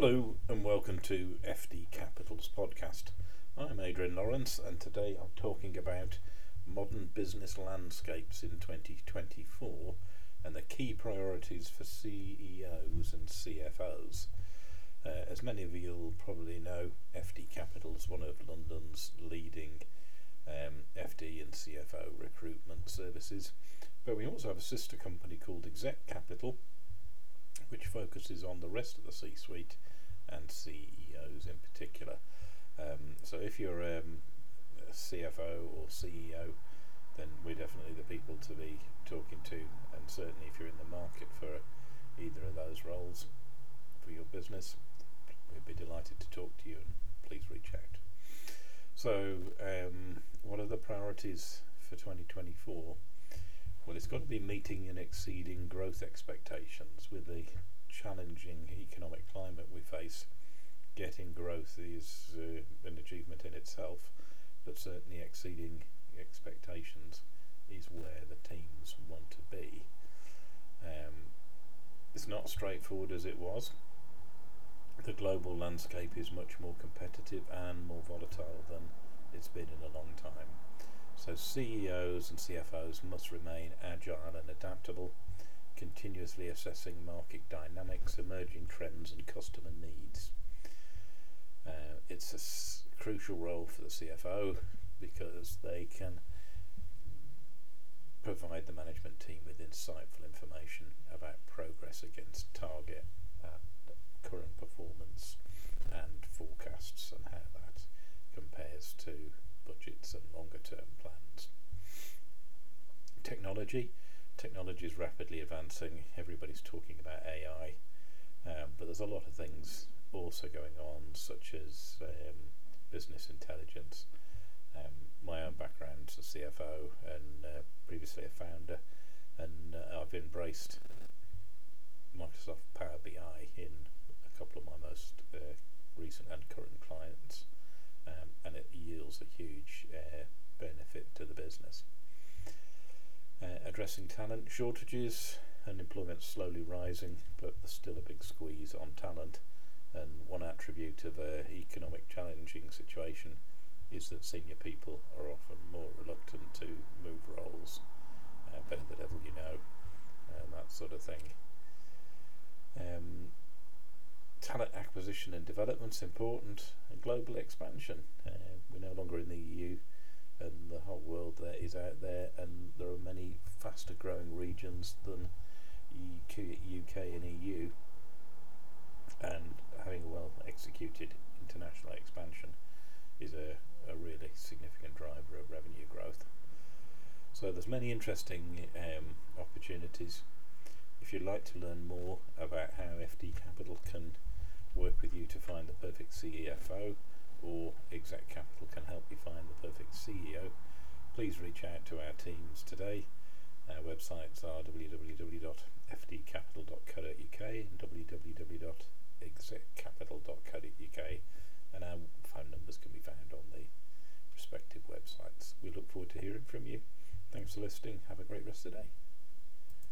Hello and welcome to FD Capital's podcast. I'm Adrian Lawrence and today I'm talking about modern business landscapes in 2024 and the key priorities for CEOs and CFOs. Uh, as many of you will probably know, FD Capital is one of London's leading um, FD and CFO recruitment services, but we also have a sister company called Exec Capital which focuses on the rest of the C suite and CEOs in particular. Um, so if you're um, a CFO or CEO, then we're definitely the people to be talking to, and certainly if you're in the market for either of those roles for your business, we'd be delighted to talk to you and please reach out. So, um, what are the priorities for 2024? Well, it's got to be meeting and exceeding growth expectations with the challenging economic climate we face. Getting growth is uh, an achievement in itself, but certainly exceeding expectations is where the teams want to be. Um, it's not straightforward as it was. The global landscape is much more competitive and more volatile than it's been in a long time. So CEOs and CFOs must remain agile and adaptable, continuously assessing market dynamics, emerging trends, and customer needs. Uh, it's a s- crucial role for the CFO because they can provide the management team with insightful information about progress against target and current performance and forecasts and how that compares to budgets and longer term plans. Technology. Technology is rapidly advancing. Everybody's talking about AI, um, but there's a lot of things also going on, such as um, business intelligence. Um, my own background as a CFO and uh, previously a founder, and uh, I've embraced Microsoft Power BI in a couple of my most uh, recent and current clients um, and it yields a huge uh, benefit to the business. Uh, addressing talent shortages, unemployment slowly rising, but there's still a big squeeze on talent. And one attribute of an economic challenging situation is that senior people are often more reluctant to move roles, uh, better the devil you know, and that sort of thing. Um, talent acquisition and development is important, and global expansion. Uh, we're no longer in the EU, and the whole world that is out there, and there are many faster growing regions than UK, and EU. And having a well executed international expansion is a, a really significant driver of revenue growth. So there's many interesting um, opportunities. If you'd like to learn more about how FD Capital can work with you to find the perfect CFO or Exec Capital can help you find the perfect CEO, please reach out to our teams today. Our websites are www.fdcapital.co.uk and www.execcapital.co.uk and our phone numbers can be found on the respective websites. We look forward to hearing from you. Thanks for listening. Have a great rest of the day.